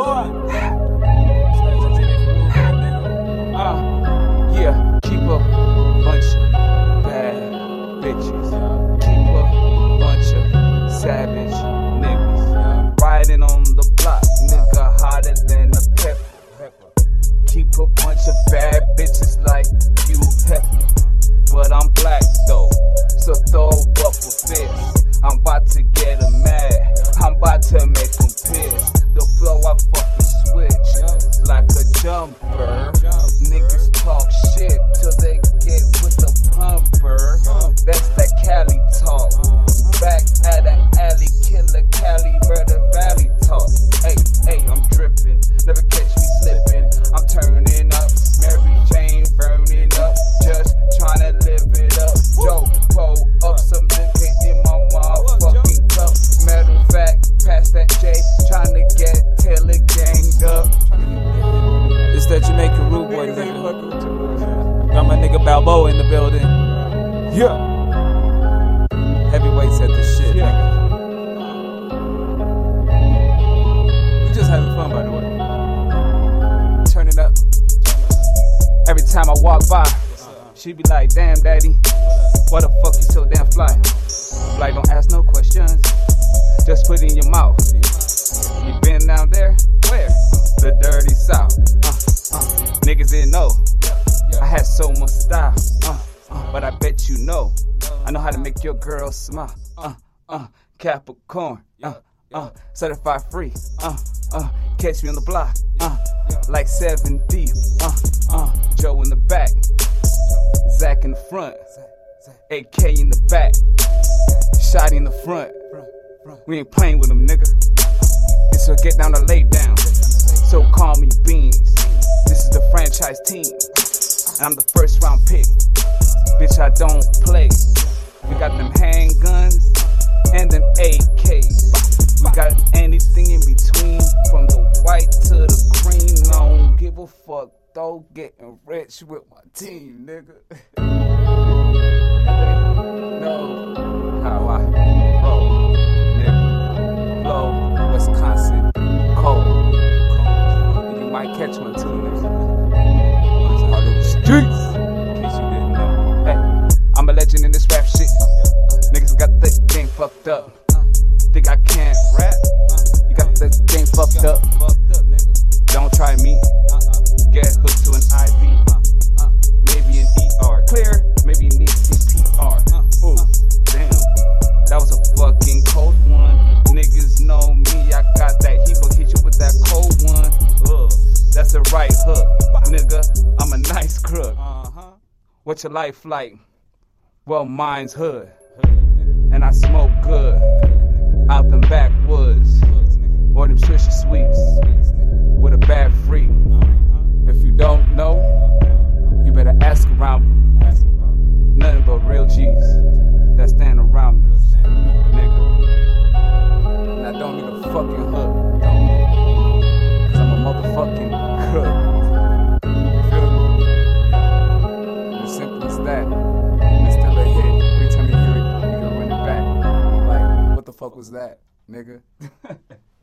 Uh, yeah, keep a bunch of bad bitches. Keep a bunch of savage niggas. Riding on the block, nigga hotter than a pepper. Keep a bunch of bad bitches like you pepper. But I'm black though, so throw up a fist. Like Balboa in the building. Yeah. Heavyweights at the shit, nigga. We just having fun, by the way. Turn it up. Every time I walk by, she be like, damn, daddy, why the fuck you so damn fly? Like, don't ask no questions. Just put it in your mouth. You been down there? Where? The dirty south. Uh, uh. Niggas didn't know. So much style. Uh, uh. But I bet you know. I know how to make your girl smile. Uh, uh. Capricorn. Uh, uh. Certified free. Uh, uh. Catch me on the block. Uh, like 7D. Uh, uh. Joe in the back. Zach in the front. AK in the back. Shot in the front. We ain't playing with them, nigga. It's so get down to lay down. So call me Beans. This is the franchise team. And I'm the first round pick. Bitch, I don't play. We got them handguns and them AKs. We got anything in between, from the white to the green. I don't give a fuck, though. Getting rich with my team, nigga. know how I roll, nigga. Blow, Wisconsin, cold. You might catch one too, fucked up. Think I can't rap? You got the game fucked up. Don't try me. Get hooked to an IV. Maybe an ER. Clear. Maybe you need CPR. Ooh, damn. That was a fucking cold one. Niggas know me. I got that heat, but hit you with that cold one. Ugh, that's a right hook. Nigga, I'm a nice crook. What's your life like? Well, mine's hood. And I smoke me? As simple as that. It's still a hit. Every time you hear it, you can run it back. Like, what the fuck was that, nigga?